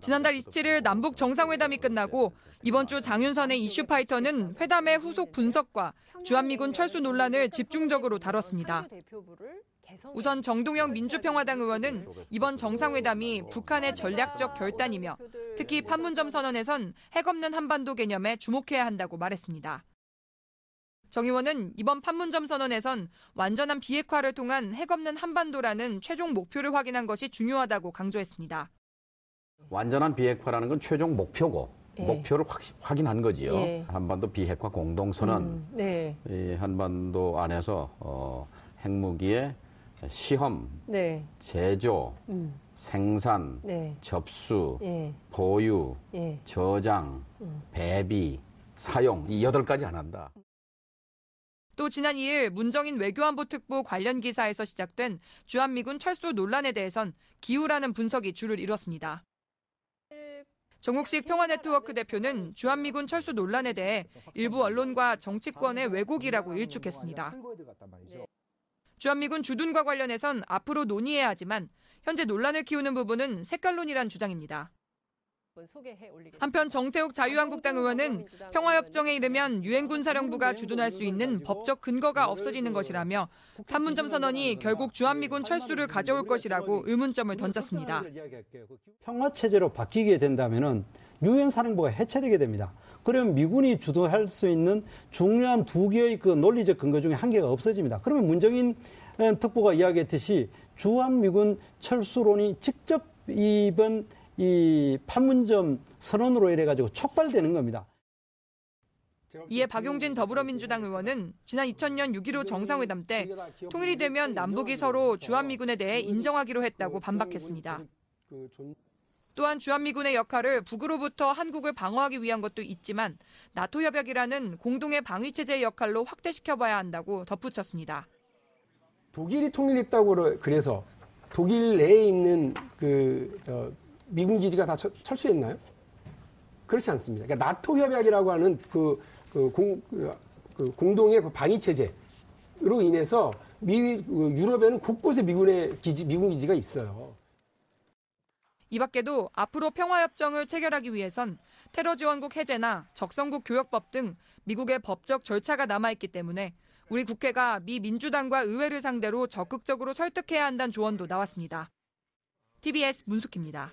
지난달 27일 남북 정상회담이 끝나고 이번 주 장윤선의 이슈 파이터는 회담의 후속 분석과 주한미군 철수 논란을 집중적으로 다뤘습니다. 우선 정동영 민주평화당 의원은 이번 정상회담이 북한의 전략적 결단이며 특히 판문점 선언에선 핵 없는 한반도 개념에 주목해야 한다고 말했습니다. 정 의원은 이번 판문점 선언에선 완전한 비핵화를 통한 핵 없는 한반도라는 최종 목표를 확인한 것이 중요하다고 강조했습니다. 완전한 비핵화라는 건 최종 목표고 예. 목표를 확, 확인한 거지요. 예. 한반도 비핵화 공동선언 음, 네. 이 한반도 안에서 어, 핵무기의 시험, 네. 제조, 음, 생산, 네. 접수, 예. 보유, 예. 저장, 음. 배비, 사용 이 여덟 가지 안 한다. 또 지난 2일 문정인 외교안보 특보 관련 기사에서 시작된 주한미군 철수 논란에 대해선 기우라는 분석이 주를 이뤘습니다. 정욱식 평화네트워크 대표는 주한미군 철수 논란에 대해 일부 언론과 정치권의 왜곡이라고 일축했습니다. 주한미군 주둔과 관련해선 앞으로 논의해야 하지만 현재 논란을 키우는 부분은 색깔론이란 주장입니다. 한편 정태욱 자유한국당 의원은 평화협정에 이르면 유엔군 사령부가 주둔할 수 있는 법적 근거가 없어지는 것이라며 판문점 선언이 결국 주한미군 철수를 가져올 것이라고 의문점을 던졌습니다. 평화 체제로 바뀌게 된다면은 유엔 사령부가 해체되게 됩니다. 그러면 미군이 주도할 수 있는 중요한 두 개의 그 논리적 근거 중에 한 개가 없어집니다. 그러면 문정인 특보가 이야기했듯이 주한미군 철수론이 직접 이번 이 판문점 선언으로 인해 가지고 촉발되는 겁니다. 이에 박용진 더불어민주당 의원은 지난 2000년 6.15 정상회담 때 통일이 되면 남북이 서로 주한미군에 대해 인정하기로 했다고 반박했습니다. 또한 주한미군의 역할을 북으로부터 한국을 방어하기 위한 것도 있지만 나토 협약이라는 공동의 방위 체제의 역할로 확대시켜봐야 한다고 덧붙였습니다. 독일이 통일했다고 그래서 독일 내에 있는 그 저, 미군 기지가 다 철, 철수했나요? 그렇지 않습니다. 그러니까 나토 협약이라고 하는 그, 그, 공, 그, 그 공동의 그 방위 체제로 인해서 미, 그 유럽에는 곳곳에 미군의 기지, 미군 기지가 있어요. 이 밖에도 앞으로 평화협정을 체결하기 위해선 테러 지원국 해제나 적성국 교역법 등 미국의 법적 절차가 남아있기 때문에 우리 국회가 미 민주당과 의회를 상대로 적극적으로 설득해야 한다는 조언도 나왔습니다. TBS 문숙희입니다.